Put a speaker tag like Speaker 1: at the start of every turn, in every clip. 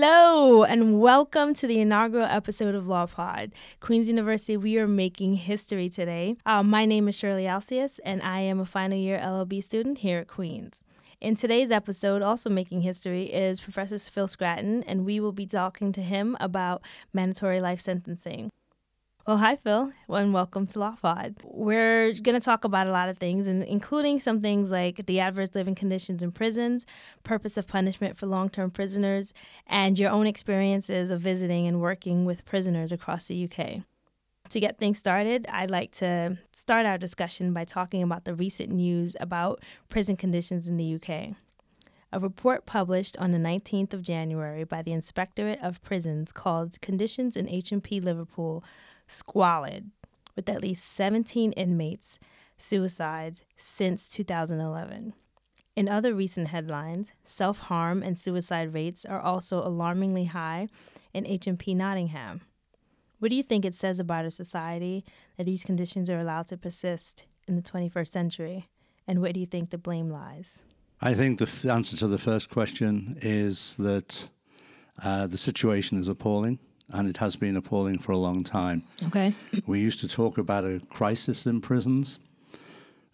Speaker 1: Hello and welcome to the inaugural episode of LawPod. Queen's University, we are making history today. Uh, my name is Shirley Alcius, and I am a final year LLB student here at Queen's. In today's episode, also making history, is Professor Phil Scraton, and we will be talking to him about mandatory life sentencing. Well, hi, Phil, and welcome to LawPod. We're going to talk about a lot of things, and including some things like the adverse living conditions in prisons, purpose of punishment for long term prisoners, and your own experiences of visiting and working with prisoners across the UK. To get things started, I'd like to start our discussion by talking about the recent news about prison conditions in the UK. A report published on the 19th of January by the Inspectorate of Prisons called Conditions in HMP Liverpool squalid, with at least 17 inmates suicides since 2011. In other recent headlines, self harm and suicide rates are also alarmingly high in HMP Nottingham. What do you think it says about our society that these conditions are allowed to persist in the 21st century? And where do you think the blame lies?
Speaker 2: I think the answer to the first question is that uh, the situation is appalling and it has been appalling for a long time.
Speaker 1: Okay.
Speaker 2: We used to talk about a crisis in prisons.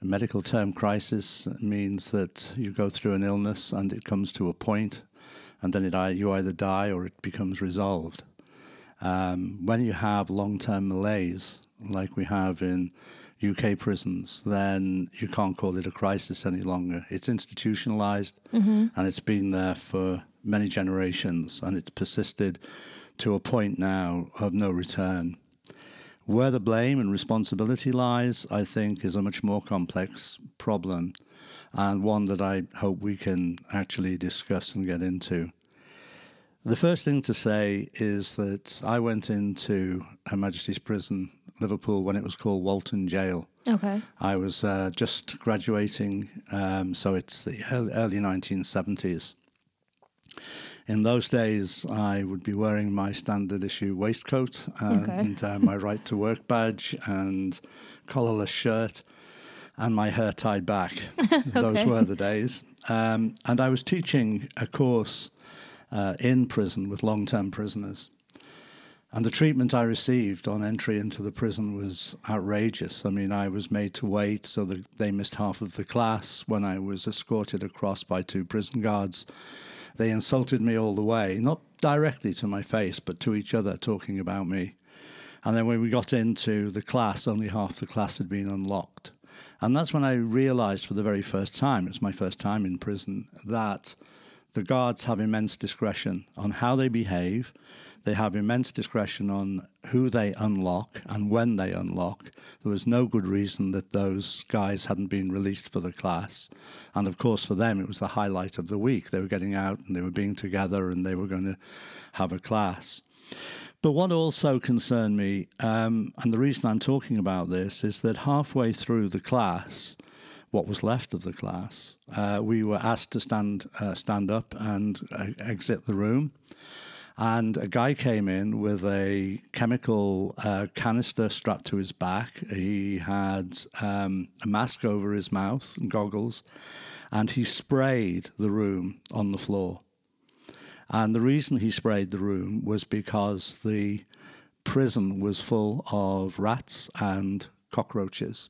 Speaker 2: A medical term crisis means that you go through an illness and it comes to a point, and then it, you either die or it becomes resolved. Um, when you have long term malaise, like we have in UK prisons, then you can't call it a crisis any longer. It's institutionalized mm-hmm. and it's been there for many generations and it's persisted to a point now of no return. Where the blame and responsibility lies, I think, is a much more complex problem and one that I hope we can actually discuss and get into. The first thing to say is that I went into Her Majesty's Prison, Liverpool, when it was called Walton Jail.
Speaker 1: Okay.
Speaker 2: I was uh, just graduating, um, so it's the early 1970s. In those days, I would be wearing my standard issue waistcoat and okay. uh, my right to work badge and collarless shirt and my hair tied back. okay. Those were the days. Um, and I was teaching a course uh, in prison with long term prisoners. And the treatment I received on entry into the prison was outrageous. I mean, I was made to wait so that they missed half of the class when I was escorted across by two prison guards they insulted me all the way, not directly to my face, but to each other, talking about me. And then when we got into the class, only half the class had been unlocked. And that's when I realized for the very first time, it was my first time in prison, that the guards have immense discretion on how they behave they have immense discretion on who they unlock and when they unlock. There was no good reason that those guys hadn't been released for the class. And of course, for them, it was the highlight of the week. They were getting out and they were being together and they were going to have a class. But what also concerned me, um, and the reason I'm talking about this, is that halfway through the class, what was left of the class, uh, we were asked to stand uh, stand up and uh, exit the room. And a guy came in with a chemical uh, canister strapped to his back. He had um, a mask over his mouth and goggles, and he sprayed the room on the floor. And the reason he sprayed the room was because the prison was full of rats and cockroaches.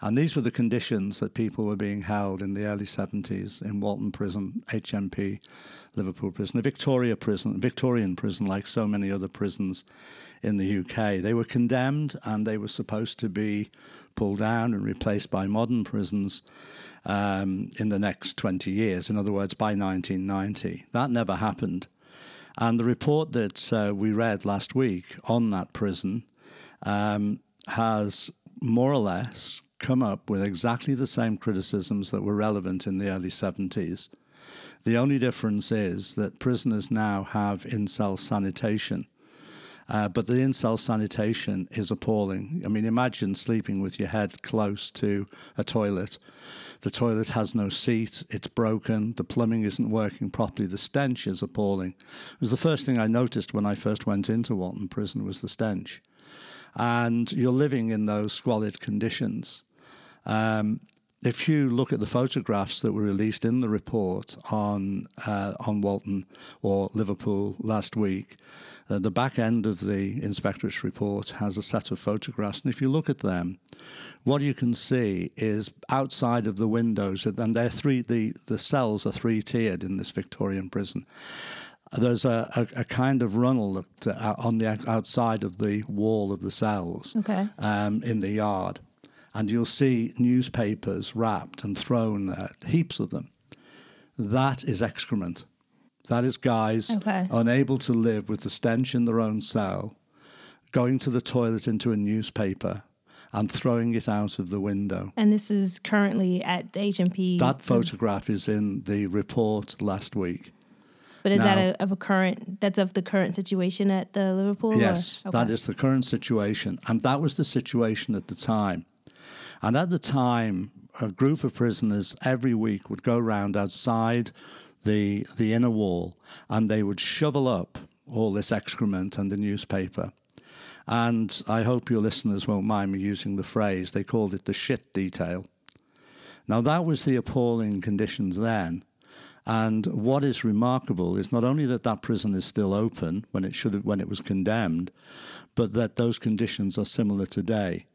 Speaker 2: And these were the conditions that people were being held in the early 70s in Walton Prison, HMP, Liverpool Prison, the Victoria prison, Victorian prison, like so many other prisons in the UK. They were condemned and they were supposed to be pulled down and replaced by modern prisons um, in the next 20 years. In other words, by 1990. That never happened. And the report that uh, we read last week on that prison um, has more or less come up with exactly the same criticisms that were relevant in the early 70s. The only difference is that prisoners now have in cell sanitation. Uh, but the in cell sanitation is appalling. I mean, imagine sleeping with your head close to a toilet. The toilet has no seat, it's broken, the plumbing isn't working properly, the stench is appalling. It was the first thing I noticed when I first went into Walton Prison was the stench. And you're living in those squalid conditions. Um, if you look at the photographs that were released in the report on uh, on Walton or Liverpool last week, uh, the back end of the inspectorate's report has a set of photographs, and if you look at them, what you can see is outside of the windows, and they're three. The the cells are three tiered in this Victorian prison. There's a, a, a kind of runnel that, uh, on the outside of the wall of the cells
Speaker 1: Okay.
Speaker 2: um, in the yard and you'll see newspapers wrapped and thrown there, heaps of them. That is excrement. That is guys
Speaker 1: Okay.
Speaker 2: unable to live with the stench in their own cell, going to the toilet into a newspaper and throwing it out of the window.
Speaker 1: And this is currently at the HMP.
Speaker 2: That photograph is in the report last week.
Speaker 1: But is that a, of a current? That's of the current situation at the Liverpool.
Speaker 2: Yes, that
Speaker 1: Okay.
Speaker 2: is the current situation. And that was the situation at the time. And at the time, a group of prisoners every week would go round outside the, the inner wall and they would shovel up all this excrement and the newspaper. And I hope your listeners won't mind me using the phrase, they called it the shit detail. Now, that was the appalling conditions then. And what is remarkable is not only that that prison is still open when it should have, when it was condemned, but that those conditions are similar today.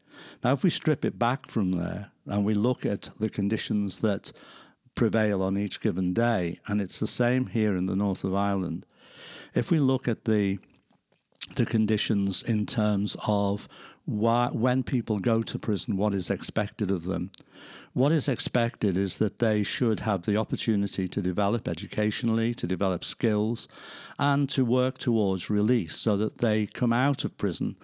Speaker 2: Now, if we strip it back from there and we look at the conditions that prevail on each given day, and it's the same here in the north of Ireland. If we look at the the conditions in terms of why, when people go to prison, what is expected of them. What is expected is that they should have the opportunity to develop educationally, to develop skills, and to work towards release so that they come out of prison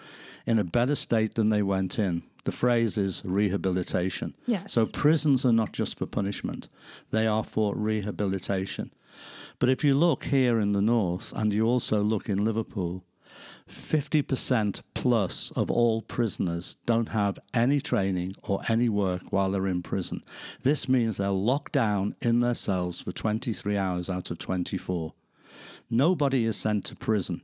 Speaker 2: in a better state than they went in. The phrase is rehabilitation.
Speaker 1: Yes.
Speaker 2: So prisons are not just for punishment, they are for rehabilitation. But if you look here in the north and you also look in Liverpool, 50% plus of all prisoners don't have any training or any work while they're in prison. This means they're locked down in their cells for 23 hours out of 24. Nobody is sent to prison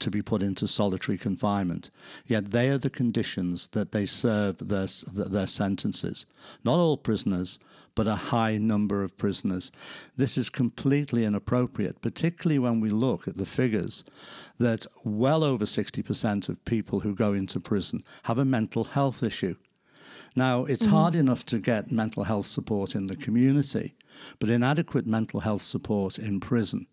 Speaker 2: to be put into solitary confinement. Yet they are the conditions that they serve their, their sentences. Not all prisoners, but a high number of prisoners. This is completely inappropriate, particularly when we look at the figures that well over 60% of people who go into prison have a mental health issue. Now, it's mm-hmm. hard enough to get mental health support in the community, but inadequate mental health support in prison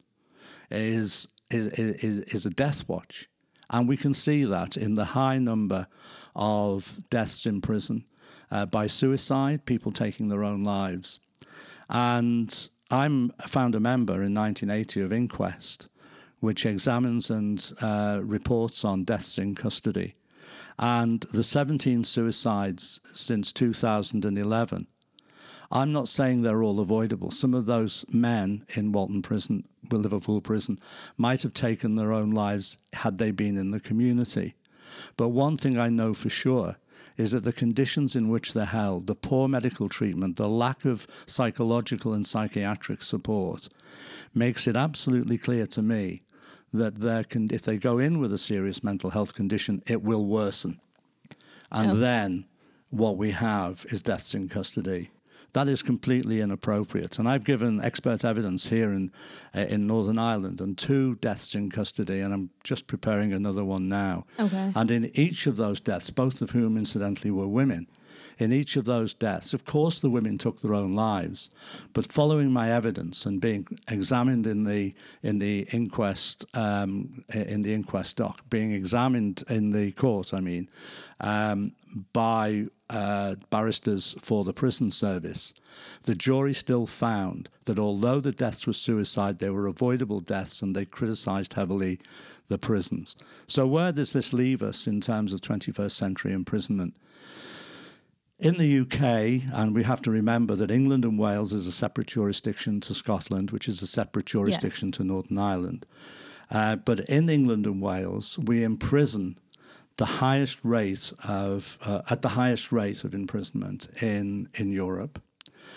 Speaker 2: is is, is, a death watch. And we can see that in the high number of deaths in prison uh, by suicide, people taking their own lives. And I'm a founder member in 1980 of Inquest, which examines and uh, reports on deaths in custody. And the 17 suicides since 2011 I'm not saying they're all avoidable. Some of those men in Walton Prison, Liverpool Prison, might have taken their own lives had they been in the community. But one thing I know for sure is that the conditions in which they're held, the poor medical treatment, the lack of psychological and psychiatric support, makes it absolutely clear to me that con- if they go in with a serious mental health condition, it will worsen. And
Speaker 1: Oh.
Speaker 2: then what we have is deaths in custody. That is completely inappropriate. And I've given expert evidence here in uh, in Northern Ireland and two deaths in custody, and I'm just preparing another one now.
Speaker 1: Okay.
Speaker 2: And in each of those deaths, both of whom incidentally were women, in each of those deaths, of course, the women took their own lives, but following my evidence and being examined in the in the inquest um, in the inquest doc, being examined in the court, I mean, um, by uh, barristers for the prison service, the jury still found that although the deaths were suicide, they were avoidable deaths, and they criticised heavily the prisons. So where does this leave us in terms of 21st century imprisonment? In the UK, and we have to remember that England and Wales is a separate jurisdiction to Scotland, which is a separate jurisdiction to Northern Ireland. Uh, but in England and Wales, we imprison the highest rate of uh, at the highest rate of imprisonment in in Europe.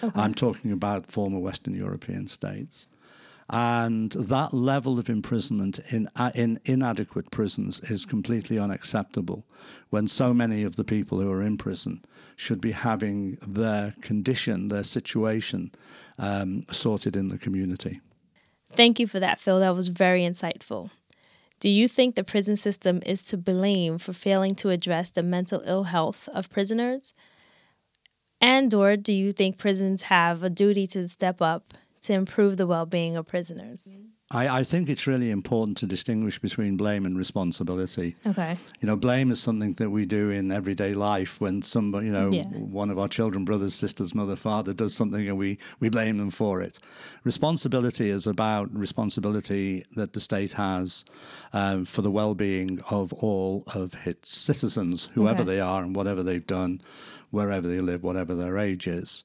Speaker 2: Okay. I'm talking about former Western European states. And that level of imprisonment in, uh, in inadequate prisons is completely unacceptable when so many of the people who are in prison should be having their condition, their situation um, sorted in the community.
Speaker 1: Thank you for that, Phil. That was very insightful. Do you think the prison system is to blame for failing to address the mental ill health of prisoners? And or do you think prisons have a duty to step up to improve the well-being of prisoners? Mm-hmm.
Speaker 2: I, I, think it's really important to distinguish between blame and responsibility.
Speaker 1: Okay.
Speaker 2: You know, blame is something that we do in everyday life when somebody, you know, yeah. one of our children, brothers, sisters, mother, father does something and we, we blame them for it. Responsibility is about responsibility that the state has um, for the well being of all of its citizens, whoever okay. they are and whatever they've done, wherever they live, whatever their age is.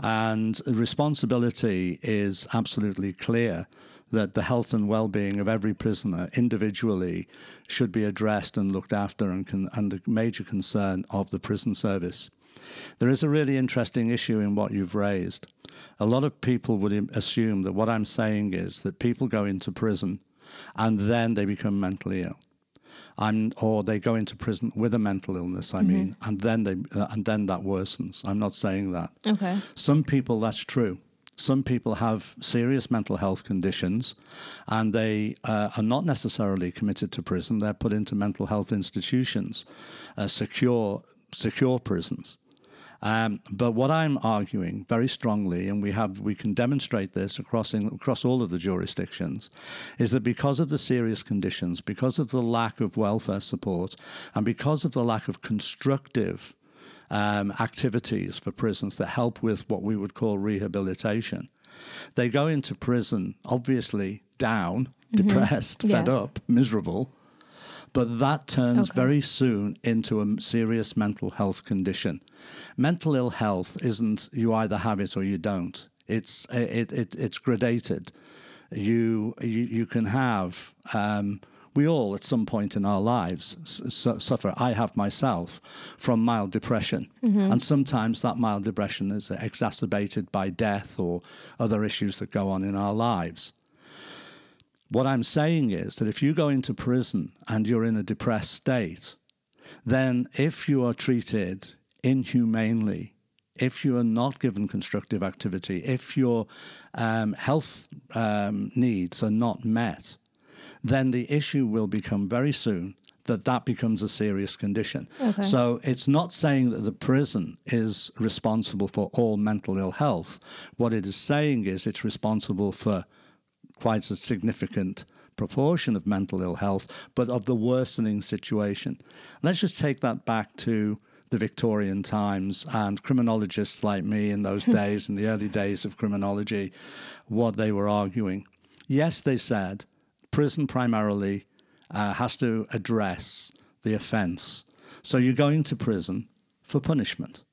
Speaker 2: And responsibility is absolutely clear that the health and well-being of every prisoner individually should be addressed and looked after and, con- and a major concern of the prison service. There is a really interesting issue in what you've raised. A lot of people would assume that what I'm saying is that people go into prison and then they become mentally ill. I'm, or they go into prison with a mental illness. I mm-hmm. mean, and then they uh, and then that worsens. I'm not saying that.
Speaker 1: Okay.
Speaker 2: Some people that's true. Some people have serious mental health conditions, and they uh, are not necessarily committed to prison. They're put into mental health institutions, uh, secure secure prisons. Um, but what I'm arguing very strongly, and we have we can demonstrate this across in, across all of the jurisdictions, is that because of the serious conditions, because of the lack of welfare support, and because of the lack of constructive um, activities for prisons that help with what we would call rehabilitation, they go into prison obviously down, mm-hmm. depressed, yes. fed up, miserable but that turns okay. very soon into a serious mental health condition. Mental ill health isn't you either have it or you don't. It's it, it it's gradated. You you, you can have. Um, we all, at some point in our lives, su- suffer. I have myself from mild depression. Mm-hmm. And sometimes that mild depression is exacerbated by death or other issues that go on in our lives. What I'm saying is that if you go into prison and you're in a depressed state, then if you are treated inhumanely, if you are not given constructive activity, if your um, health um, needs are not met, then the issue will become very soon that that becomes a serious condition. Okay. So it's not saying that the prison is responsible for all mental ill health. What it is saying is it's responsible for quite a significant proportion of mental ill health, but of the worsening situation. Let's just take that back to the Victorian times and criminologists like me in those days, in the early days of criminology, what they were arguing. Yes, they said prison primarily uh, has to address the offence. So you're going to prison for punishment.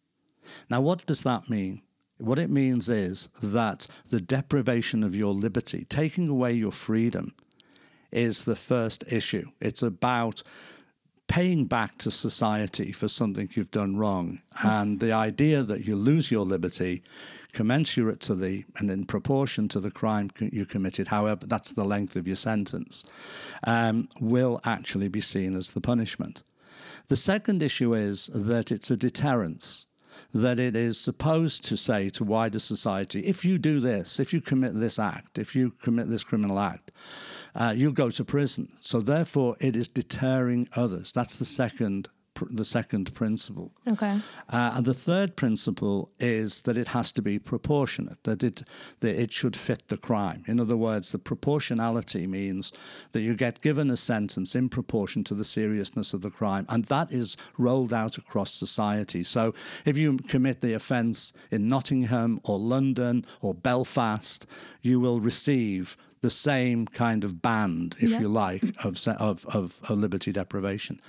Speaker 2: Now, what does that mean? What it means is that the deprivation of your liberty, taking away your freedom, is the first issue. It's about paying back to society for something you've done wrong. And the idea that you lose your liberty commensurate to the and in proportion to the crime you committed, however, that's the length of your sentence, um, will actually be seen as the punishment. The second issue is that it's a deterrence that it is supposed to say to wider society if you do this, if you commit this act, if you commit this criminal act, uh, you'll go to prison. So, therefore, it is deterring others. That's the second the second principle.
Speaker 1: Okay.
Speaker 2: Uh, and the third principle is that it has to be proportionate, that it that it should fit the crime. In other words, the proportionality means that you get given a sentence in proportion to the seriousness of the crime, and that is rolled out across society. So if you commit the offence in Nottingham or London or Belfast, you will receive the same kind of band, if yeah. you like, of, of, of, of liberty deprivation.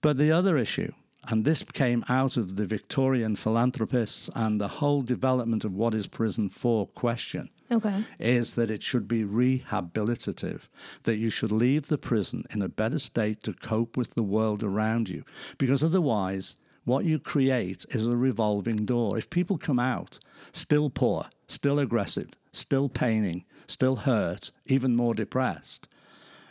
Speaker 2: But the other issue and this came out of the Victorian philanthropists and the whole development of what is prison for question.
Speaker 1: Okay.
Speaker 2: Is that it should be rehabilitative, that you should leave the prison in a better state to cope with the world around you. Because otherwise, what you create is a revolving door. If people come out still poor, still aggressive, still paining, still hurt, even more depressed,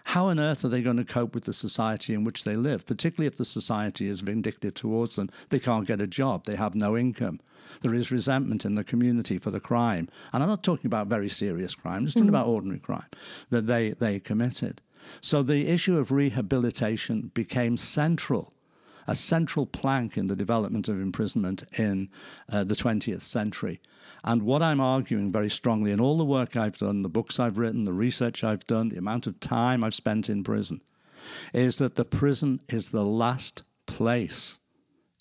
Speaker 2: how on earth are they going to cope with the society in which they live, particularly if the society is vindictive towards them? They can't get a job, they have no income. There is resentment in the community for the crime. And I'm not talking about very serious crime, I'm just talking mm. about ordinary crime that they, they committed. So the issue of rehabilitation became central a central plank in the development of imprisonment in uh, the 20th century. And what I'm arguing very strongly in all the work I've done, the books I've written, the research I've done, the amount of time I've spent in prison, is that the prison is the last place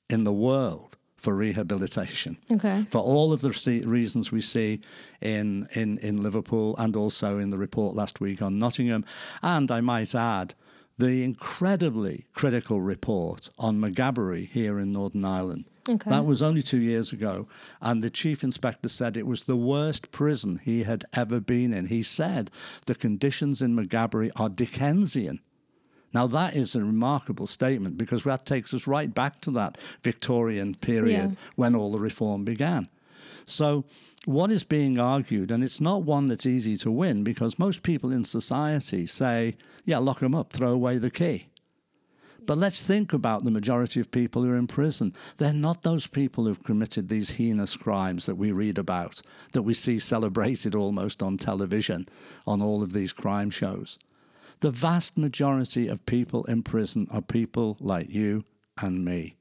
Speaker 2: in the world for rehabilitation.
Speaker 1: Okay.
Speaker 2: For all of the reasons we see in, in, in Liverpool and also in the report last week on Nottingham. And I might add, the incredibly critical report on Maghaberry here in Northern Ireland. Okay. That was only two years ago. And the chief inspector said it was the worst prison he had ever been in. He said the conditions in Maghaberry are Dickensian. Now, that is a remarkable statement because that takes us right back to that Victorian period yeah. when all the reform began. So, what is being argued, and it's not one that's easy to win because most people in society say, yeah, lock them up, throw away the key. But let's think about the majority of people who are in prison. They're not those people who've committed these heinous crimes that we read about, that we see celebrated almost on television, on all of these crime shows. The vast majority of people in prison are people like you and me.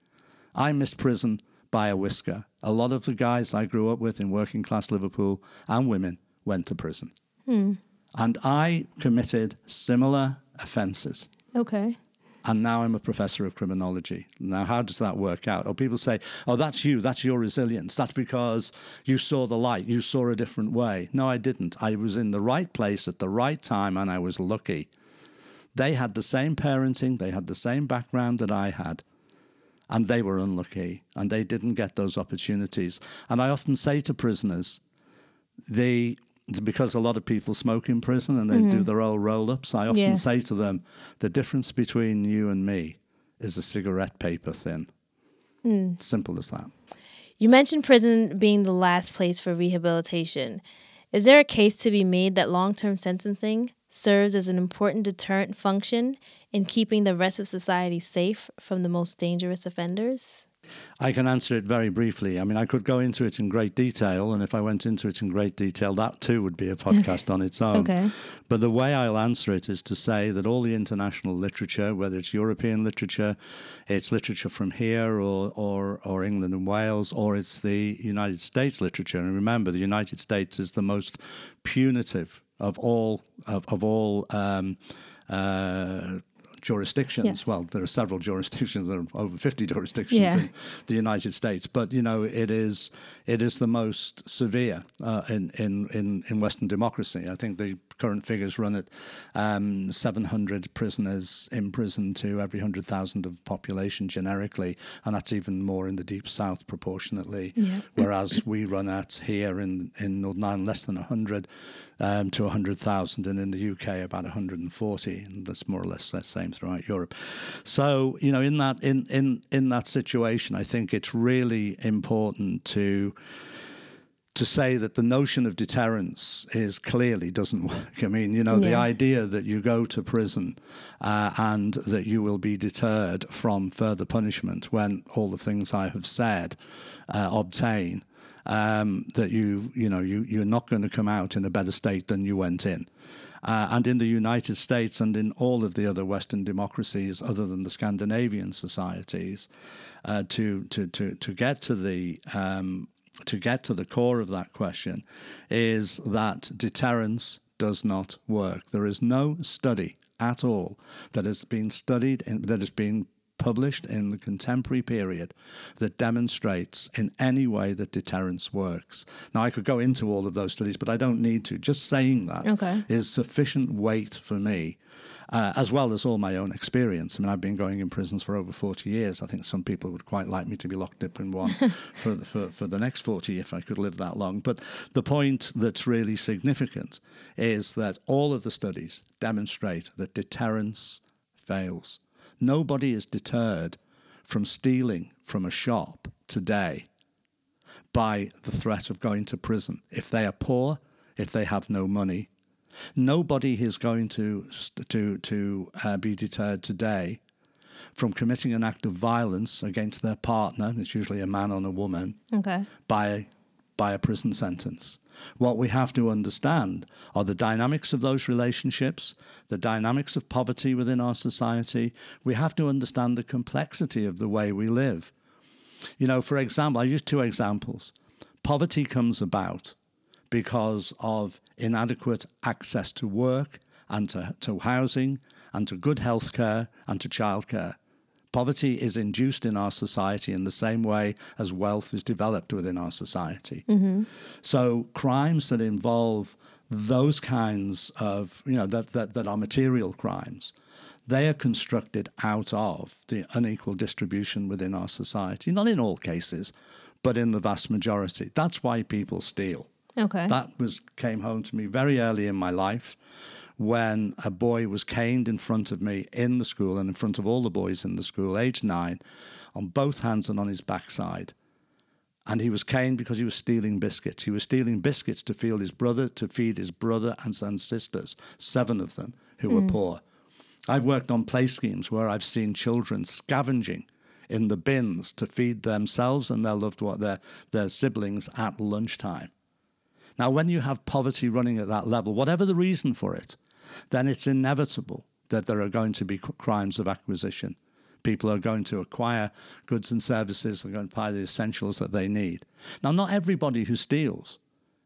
Speaker 2: I missed prison by a whisker. A lot of the guys I grew up with in working class Liverpool and women went to prison.
Speaker 1: Hmm.
Speaker 2: And I committed similar offences.
Speaker 1: Okay.
Speaker 2: And now I'm a professor of criminology. Now, how does that work out? Or people say, oh, that's you, that's your resilience. That's because you saw the light, you saw a different way. No, I didn't. I was in the right place at the right time and I was lucky. They had the same parenting, they had the same background that I had and they were unlucky and they didn't get those opportunities. And I often say to prisoners, they because a lot of people smoke in prison and they mm-hmm. do their old roll ups, I often yeah. say to them, the difference between you and me is a cigarette paper thin. Mm. Simple as that.
Speaker 1: You mentioned prison being the last place for rehabilitation. Is there a case to be made that long term sentencing serves as an important deterrent function in keeping the rest of society safe from the most dangerous offenders?
Speaker 2: I can answer it very briefly. I mean, I could go into it in great detail, and if I went into it in great detail, that too would be a podcast on its own.
Speaker 1: Okay.
Speaker 2: But the way I'll answer it is to say that all the international literature, whether it's European literature, it's literature from here or, or, or England and Wales, or it's the United States literature, and remember, the United States is the most punitive of all of, of all um, uh, jurisdictions. Yes. Well, there are several jurisdictions. There are over fifty jurisdictions yeah. in the United States, but you know it is it is the most severe uh, in, in in in Western democracy. I think the current figures run at um, 700 prisoners in prison to every 100,000 of population generically, and that's even more in the deep south proportionately.
Speaker 1: Yeah.
Speaker 2: Whereas we run at here in, in Northern Ireland less than 100 um, to 100,000, and in the UK about 140, and that's more or less the same throughout Europe. So you know, in that in in in that situation, I think it's really important to to say that the notion of deterrence is clearly doesn't work. I mean, you know, yeah. the idea that you go to prison uh, and that you will be deterred from further punishment when all the things I have said uh, obtain. Um, that you you know you you're not going to come out in a better state than you went in, uh, and in the United States and in all of the other Western democracies, other than the Scandinavian societies, uh, to to to to get to the um, to get to the core of that question is that deterrence does not work. There is no study at all that has been studied in, that has been published in the contemporary period that demonstrates in any way that deterrence works. Now, I could go into all of those studies, but I don't need to. Just saying that
Speaker 1: Okay.
Speaker 2: is sufficient weight for me, uh, as well as all my own experience. I mean, I've been going in prisons for over 40 years. I think some people would quite like me to be locked up in one for, the, for, for the next 40 if I could live that long. But the point that's really significant is that all of the studies demonstrate that deterrence fails. Nobody is deterred from stealing from a shop today by the threat of going to prison. If they are poor, if they have no money, nobody is going to to to uh, be deterred today from committing an act of violence against their partner. It's usually a man or a woman
Speaker 1: Okay.
Speaker 2: by by a prison sentence. What we have to understand are the dynamics of those relationships, the dynamics of poverty within our society. We have to understand the complexity of the way we live. You know, for example, I use two examples. Poverty comes about because of inadequate access to work and to, to housing and to good health care and to childcare. Poverty is induced in our society in the same way as wealth is developed within our society. Mm-hmm. So crimes that involve those kinds of, you know, that, that, that are material crimes, they are constructed out of the unequal distribution within our society. Not in all cases, but in the vast majority. That's why people steal.
Speaker 1: Okay.
Speaker 2: That was came home to me very early in my life when a boy was caned in front of me in the school and in front of all the boys in the school, aged nine, on both hands and on his backside. And he was caned because he was stealing biscuits. He was stealing biscuits to feed his brother, to feed his brother and, and sisters, seven of them who were hmm. poor. I've worked on play schemes where I've seen children scavenging in the bins to feed themselves and their loved one, their, their siblings at lunchtime. Now, when you have poverty running at that level, whatever the reason for it, then it's inevitable that there are going to be crimes of acquisition. People are going to acquire goods and services, they're going to buy the essentials that they need. Now, not everybody who steals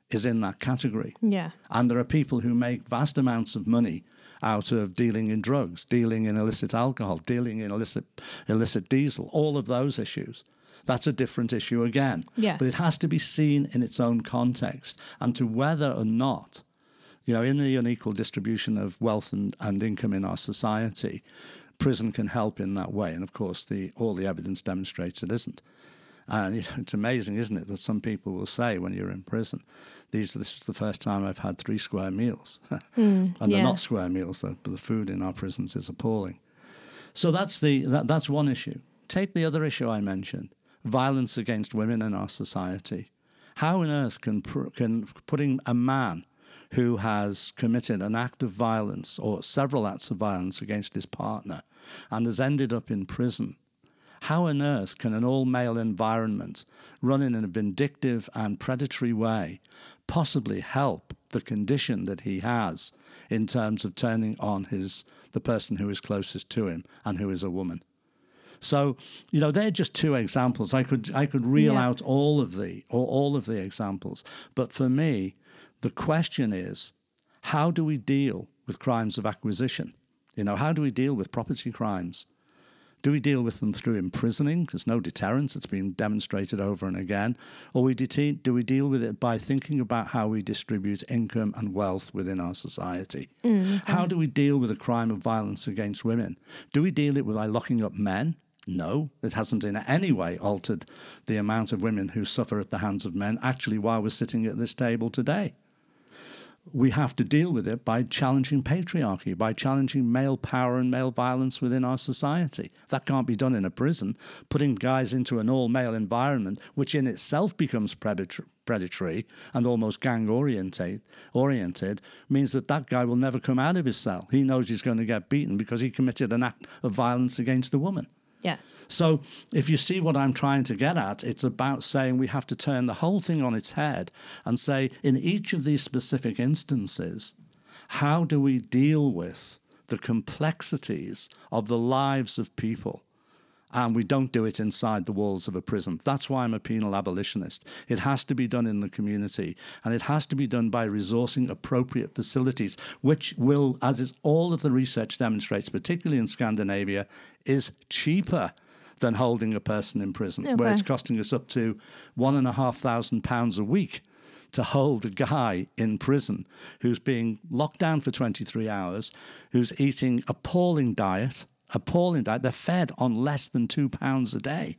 Speaker 2: is in that category.
Speaker 1: yeah.
Speaker 2: And there are people who make vast amounts of money out of dealing in drugs, dealing in illicit alcohol, dealing in illicit, illicit diesel, all of those issues. That's a different issue again.
Speaker 1: Yeah.
Speaker 2: But it has to be seen in its own context and to whether or not, you know, in the unequal distribution of wealth and, and income in our society, prison can help in that way. And of course, the, all the evidence demonstrates it isn't. And you know, it's amazing, isn't it, that some people will say when you're in prison, "These this is the first time I've had three square meals," hmm, and they're not square meals. The, the food in our prisons is appalling. So that's the that, that's one issue. Take the other issue I mentioned: violence against women in our society. How on earth can pr- can putting a man who has committed an act of violence or several acts of violence against his partner and has ended up in prison how on earth can an all male environment run in a vindictive and predatory way possibly help the condition that he has in terms of turning on his the person who is closest to him and who is a woman? So, you know, they're just two examples. I could I could reel
Speaker 1: Yeah.
Speaker 2: out all of the or all of the examples. But for me, the question is, how do we deal with crimes of acquisition? You know, how do we deal with property crimes? Do we deal with them through imprisoning? There's no deterrence. It's been demonstrated over and again. Or we dete- do we deal with it by thinking about how we distribute income and wealth within our society? Mm-hmm. How do we deal with a crime of violence against women? Do we deal it with by locking up men? No, it hasn't in any way altered the amount of women who suffer at the hands of men, actually, while we're sitting at this table today we have to deal with it by challenging patriarchy, by challenging male power and male violence within our society. That can't be done in a prison. Putting guys into an all male environment, which in itself becomes predatory and almost gang oriented, means that that guy will never come out of his cell. He knows he's going to get beaten because he committed an act of violence against a woman.
Speaker 1: Yes.
Speaker 2: So, if you see what I'm trying to get at, it's about saying we have to turn the whole thing on its head and say, in each of these specific instances, how do we deal with the complexities of the lives of people and we don't do it inside the walls of a prison. That's why I'm a penal abolitionist. It has to be done in the community, and it has to be done by resourcing appropriate facilities, which will, as is all of the research demonstrates, particularly in Scandinavia, is cheaper than holding a person in prison,
Speaker 1: Okay.
Speaker 2: where it's costing us up to one and a half thousand pounds a week to hold a guy in prison who's being locked down for 23 hours, who's eating appalling diet, appalling diet. They're fed on less than two pounds a day,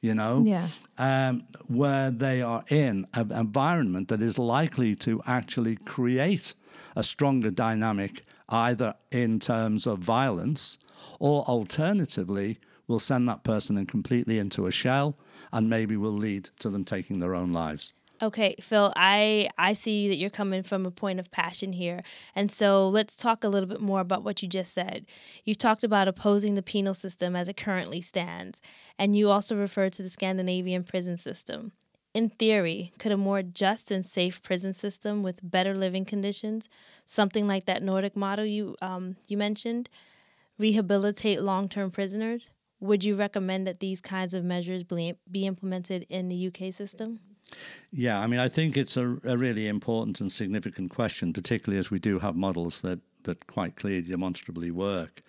Speaker 2: you know?
Speaker 1: Yeah.
Speaker 2: Um, where they are in an environment that is likely to actually create a stronger dynamic, either in terms of violence or alternatively, will send that person in completely into a shell and maybe will lead to them taking their own lives.
Speaker 1: Okay, Phil, I I see that you're coming from a point of passion here. And so let's talk a little bit more about what you just said. You've talked about opposing the penal system as it currently stands, and you also referred to the Scandinavian prison system. In theory, could a more just and safe prison system with better living conditions, something like that Nordic model you um, you mentioned, rehabilitate long-term prisoners? Would you recommend that these kinds of measures be be implemented in the UK system?
Speaker 2: Yeah, I mean, I think it's a, a really important and significant question, particularly as we do have models that, that quite clearly demonstrably work.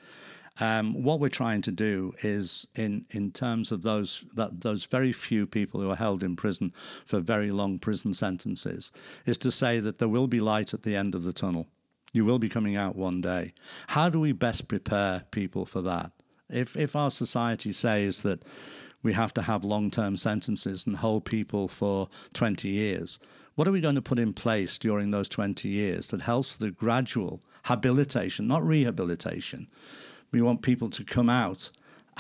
Speaker 2: Um, what we're trying to do is, in, in terms of those that, those very few people who are held in prison for very long prison sentences, is to say that there will be light at the end of the tunnel. You will be coming out one day. How do we best prepare people for that? If if our society says that we have to have long term sentences and hold people for 20 years. What are we going to put in place during those 20 years that helps the gradual habilitation, not rehabilitation? We want people to come out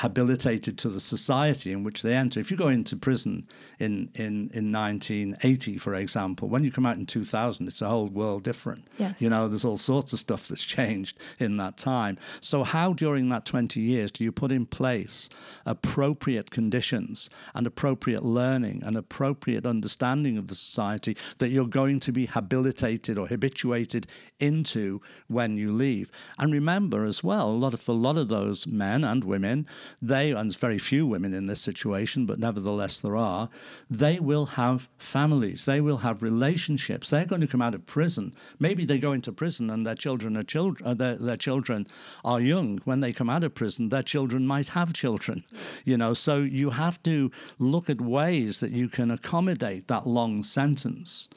Speaker 2: habilitated to the society in which they enter. If you go into prison in, in, in 1980, for example, when you come out in 2000, it's a whole world different.
Speaker 1: Yes.
Speaker 2: You know, there's all sorts of stuff that's changed in that time. So, how during that 20 years do you put in place appropriate conditions and appropriate learning and appropriate understanding of the society that you're going to be habilitated or habituated into when you leave? And remember as well, a lot of for a lot of those men and women, they and there's very few women in this situation, but nevertheless there are, they will have families, they will have relationships. They're going to come out of prison. Maybe they go into prison and their children are children. Uh, their, their children are young. When they come out of prison, their children might have children. You know, so you have to look at ways that you can accommodate that long sentence,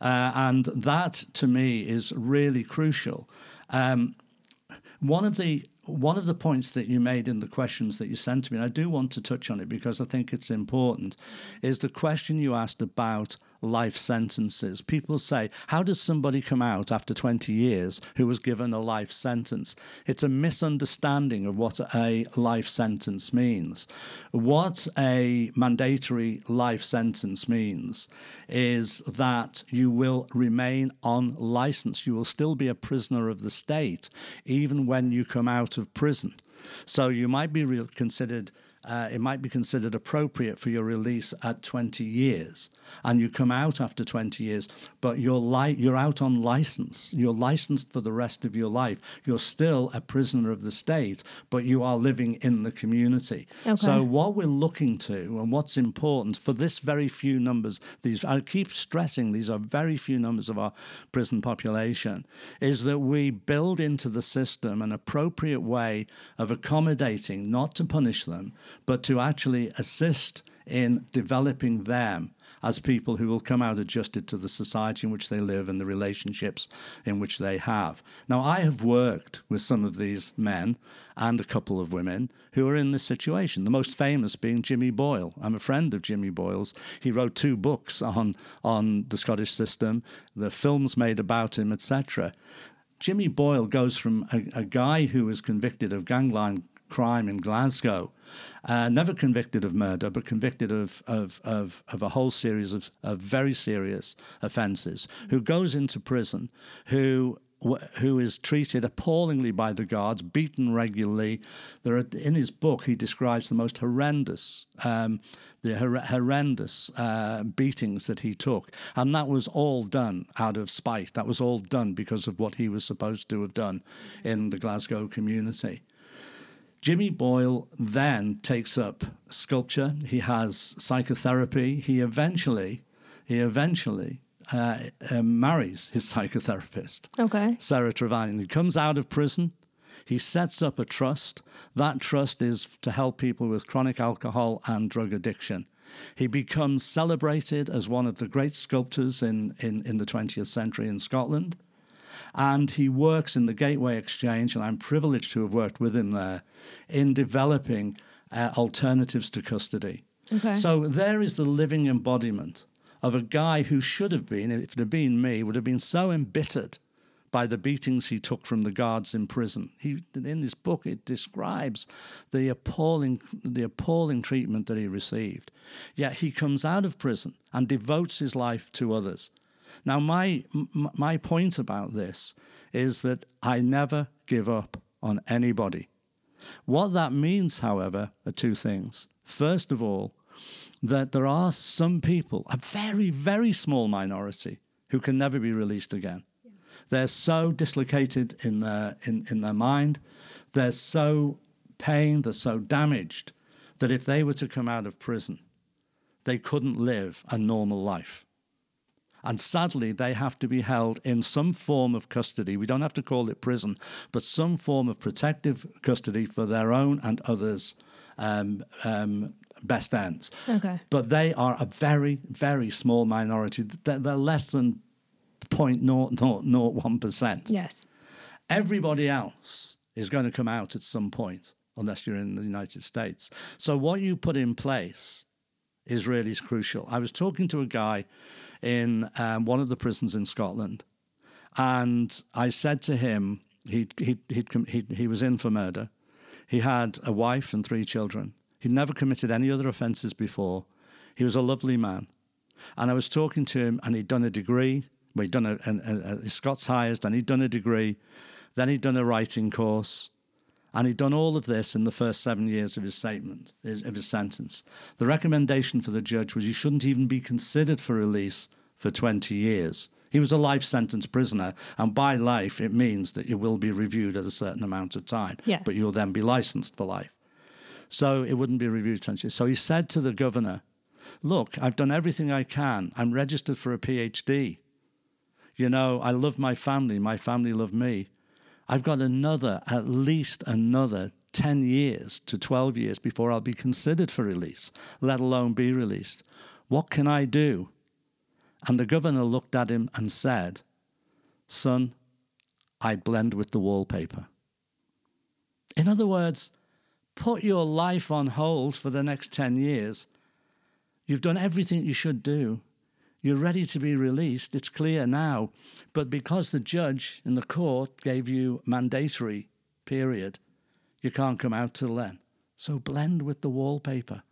Speaker 2: uh, and that to me is really crucial. Um, one of the one of the points that you made in the questions that you sent to me, and I do want to touch on it because I think it's important, is the question you asked about life sentences. People say, How does somebody come out after 20 years who was given a life sentence? It's a misunderstanding of what a life sentence means. What a mandatory life sentence means is that you will remain on license. You will still be a prisoner of the state, even when you come out of prison. So you might be re- considered uh, it might be considered appropriate for your release at 20 years, and you come out after 20 years, but you're li- you're out on license. You're licensed for the rest of your life. You're still a prisoner of the state, but you are living in the community.
Speaker 1: Okay.
Speaker 2: So what we're looking to, and what's important for this very few numbers, these I keep stressing these are very few numbers of our prison population, is that we build into the system an appropriate way of accommodating, not to punish them, but to actually assist in developing them as people who will come out adjusted to the society in which they live and the relationships in which they have. Now, I have worked with some of these men and a couple of women who are in this situation, the most famous being Jimmy Boyle. I'm a friend of Jimmy Boyle's. He wrote two books on, on the Scottish system, the films made about him, etc. Jimmy Boyle goes from a, a guy who was convicted of gangland crime in Glasgow, uh, never convicted of murder, but convicted of, of, of, of a whole series of, of very serious offences, who goes into prison, who who is treated appallingly by the guards, beaten regularly. There are, in his book, he describes the most horrendous, um, the hor- horrendous uh, beatings that he took, and that was all done out of spite. That was all done because of what he was supposed to have done in the Glasgow community. Jimmy Boyle then takes up sculpture. He has psychotherapy. He eventually, he eventually uh, uh, marries his psychotherapist,
Speaker 1: Okay.
Speaker 2: Sarah Trevelyan. He comes out of prison. He sets up a trust. That trust is to help people with chronic alcohol and drug addiction. He becomes celebrated as one of the great sculptors in, in, in the 20th century in Scotland. And he works in the Gateway Exchange, and I'm privileged to have worked with him there in developing uh, alternatives to custody.
Speaker 1: Okay.
Speaker 2: So there is the living embodiment of a guy who should have been, if it had been me, would have been so embittered by the beatings he took from the guards in prison. He, in this book, it describes the appalling, the appalling treatment that he received. Yet he comes out of prison and devotes his life to others. Now, my my point about this is that I never give up on anybody. What that means, however, are two things. First of all, that there are some people, a very, very small minority, who can never be released again. They're so dislocated in their, in, in their mind, they're so pained, they're so damaged, that if they were to come out of prison, they couldn't live a normal life. And sadly, they have to be held in some form of custody. We don't have to call it prison, but some form of protective custody for their own and others' um, um, best ends.
Speaker 1: Okay.
Speaker 2: But they are a very, very small minority. They're, they're less than 0.0001%.
Speaker 1: Yes.
Speaker 2: Everybody else is going to come out at some point, unless you're in the United States. So, what you put in place is really crucial. I was talking to a guy in um, one of the prisons in Scotland, and I said to him, he he he he was in for murder. He had a wife and three children. He'd never committed any other offences before. He was a lovely man, and I was talking to him, and he'd done a degree. Well, he'd done a, a, a, a Scots Highers, and he'd done a degree. Then he'd done a writing course. And he'd done all of this in the first seven years of his statement, of his sentence. The recommendation for the judge was he shouldn't even be considered for release for 20 years. He was a life sentence prisoner, and by life, it means that you will be reviewed at a certain amount of time,
Speaker 1: Yes.
Speaker 2: but you'll then be licensed for life. So it wouldn't be reviewed 20 years. So he said to the governor, Look, I've done everything I can. I'm registered for a PhD. You know, I love my family. My family love me. I've got another, at least another 10 years to 12 years before I'll be considered for release, let alone be released. What can I do? And the governor looked at him and said, Son, I'd blend with the wallpaper. In other words, put your life on hold for the next 10 years. You've done everything you should do. You're ready to be released. It's clear now. But because the judge in the court gave you mandatory period, you can't come out till then. So blend with the wallpaper.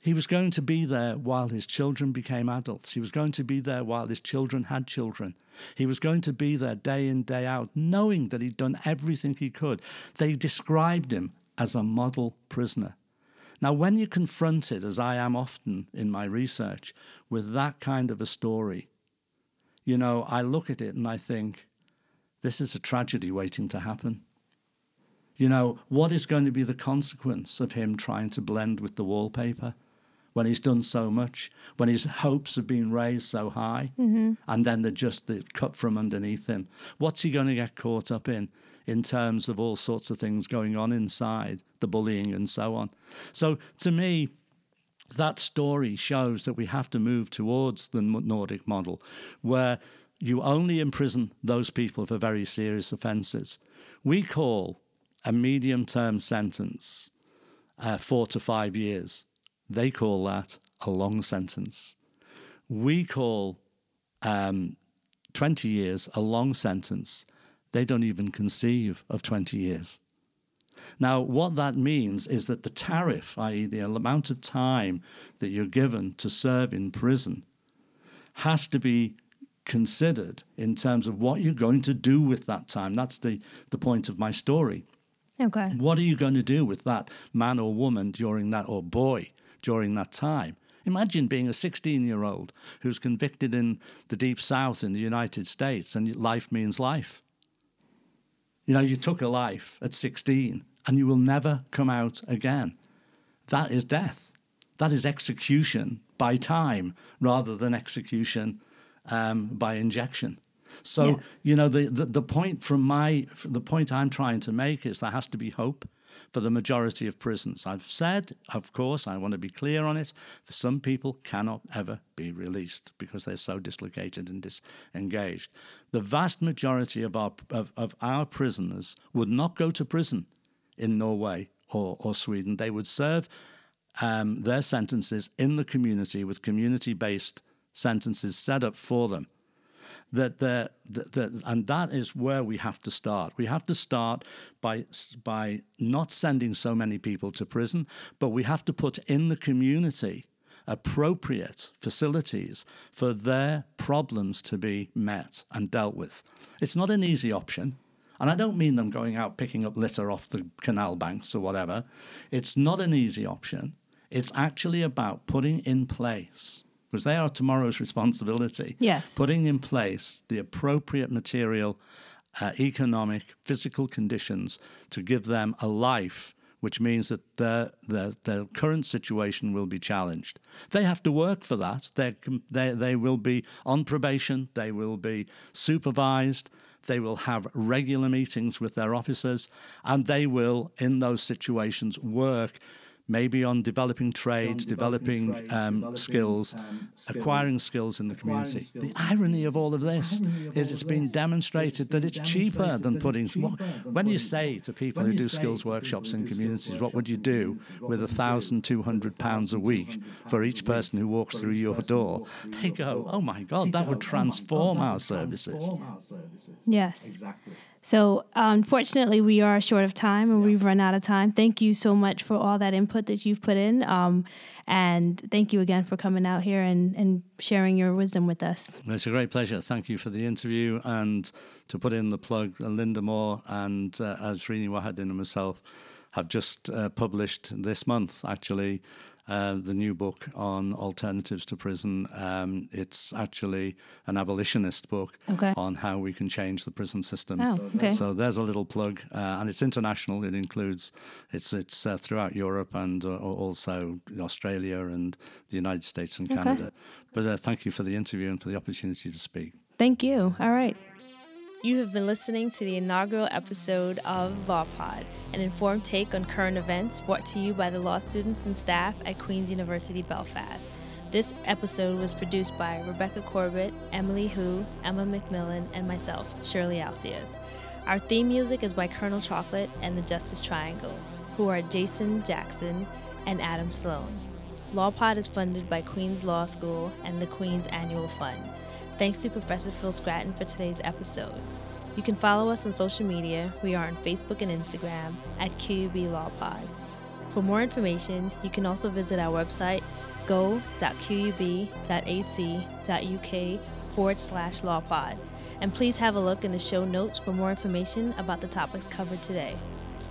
Speaker 2: He was going to be there while his children became adults. He was going to be there while his children had children. He was going to be there day in, day out, knowing that he'd done everything he could. They described him as a model prisoner. Now, when you're confronted, as I am often in my research, with that kind of a story, you know, I look at it and I think, this is a tragedy waiting to happen. You know, what is going to be the consequence of him trying to blend with the wallpaper when he's done so much, when his hopes have been raised so high, mm-hmm. and then they're just they're cut from underneath him? What's he going to get caught up in? In terms of all sorts of things going on inside, the bullying and so on. So, to me, that story shows that we have to move towards the Nordic model, where you only imprison those people for very serious offences. We call a medium term sentence uh, four to five years. They call that a long sentence. We call um, 20 years a long sentence. They don't even conceive of 20 years. Now, what that means is that the tariff, i.e., the amount of time that you're given to serve in prison, has to be considered in terms of what you're going to do with that time. That's the, the point of my story.
Speaker 1: Okay.
Speaker 2: What are you going to do with that man or woman during that, or boy during that time? Imagine being a 16 year old who's convicted in the deep south in the United States and life means life. You know, you took a life at 16 and you will never come out again. That is death. That is execution by time rather than execution um, by injection. So, yeah. you know, the, the, the point from my, the point I'm trying to make is there has to be hope for the majority of prisons. I've said, of course, I want to be clear on it, that some people cannot ever be released because they're so dislocated and disengaged. The vast majority of our, of, of our prisoners would not go to prison in Norway or, or Sweden. They would serve um, their sentences in the community with community based sentences set up for them that, the, that, and that is where we have to start. We have to start by, by not sending so many people to prison, but we have to put in the community appropriate facilities for their problems to be met and dealt with. It's not an easy option. And I don't mean them going out picking up litter off the canal banks or whatever. It's not an easy option. It's actually about putting in place because they are tomorrow's responsibility.
Speaker 1: Yes.
Speaker 2: Putting in place the appropriate material, uh, economic, physical conditions to give them a life which means that their, their, their current situation will be challenged. They have to work for that. They, they, they will be on probation, they will be supervised, they will have regular meetings with their officers, and they will, in those situations, work maybe on developing trades, developing, developing, trades, um, developing skills, um, acquiring skills in the community. Skills. The irony of all of this of is it's been demonstrated that it's cheaper than putting. when you say to people who do skills workshops in communities, what would you do with a thousand two hundred pounds a week for each person who walks through your door? They go, "Oh my God, that would transform our services."
Speaker 1: Yes, exactly. So, unfortunately, we are short of time and we've run out of time. Thank you so much for all that input that you've put in. Um, and thank you again for coming out here and, and sharing your wisdom with us.
Speaker 2: It's a great pleasure. Thank you for the interview. And to put in the plug, Linda Moore and uh, Azrini Wahidin and myself have just uh, published this month, actually, uh, the new book on alternatives to prison. Um, it's actually an abolitionist book
Speaker 1: okay.
Speaker 2: on how we can change the prison system.
Speaker 1: Oh, okay.
Speaker 2: So there's a little plug, uh, and it's international. It includes it's it's uh, throughout Europe and uh, also Australia and the United States and Canada. Okay. But uh, thank you for the interview and for the opportunity to speak.
Speaker 1: Thank you. All right. You have been listening to the inaugural episode of LawPod, an informed take on current events brought to you by the law students and staff at Queen's University Belfast. This episode was produced by Rebecca Corbett, Emily Hu, Emma McMillan, and myself, Shirley Alcius. Our theme music is by Colonel Chocolate and the Justice Triangle, who are Jason Jackson and Adam Sloan. LawPod is funded by Queen's Law School and the Queen's Annual Fund. Thanks to Professor Phil Scraton for today's episode. You can follow us on social media. We are on Facebook and Instagram at QUB Law Pod. For more information, you can also visit our website go.qub.ac.uk forward slash lawpod. And please have a look in the show notes for more information about the topics covered today.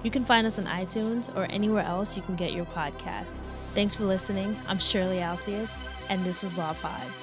Speaker 1: You can find us on iTunes or anywhere else you can get your podcast. Thanks for listening. I'm Shirley Alcius, and this was Law Pod.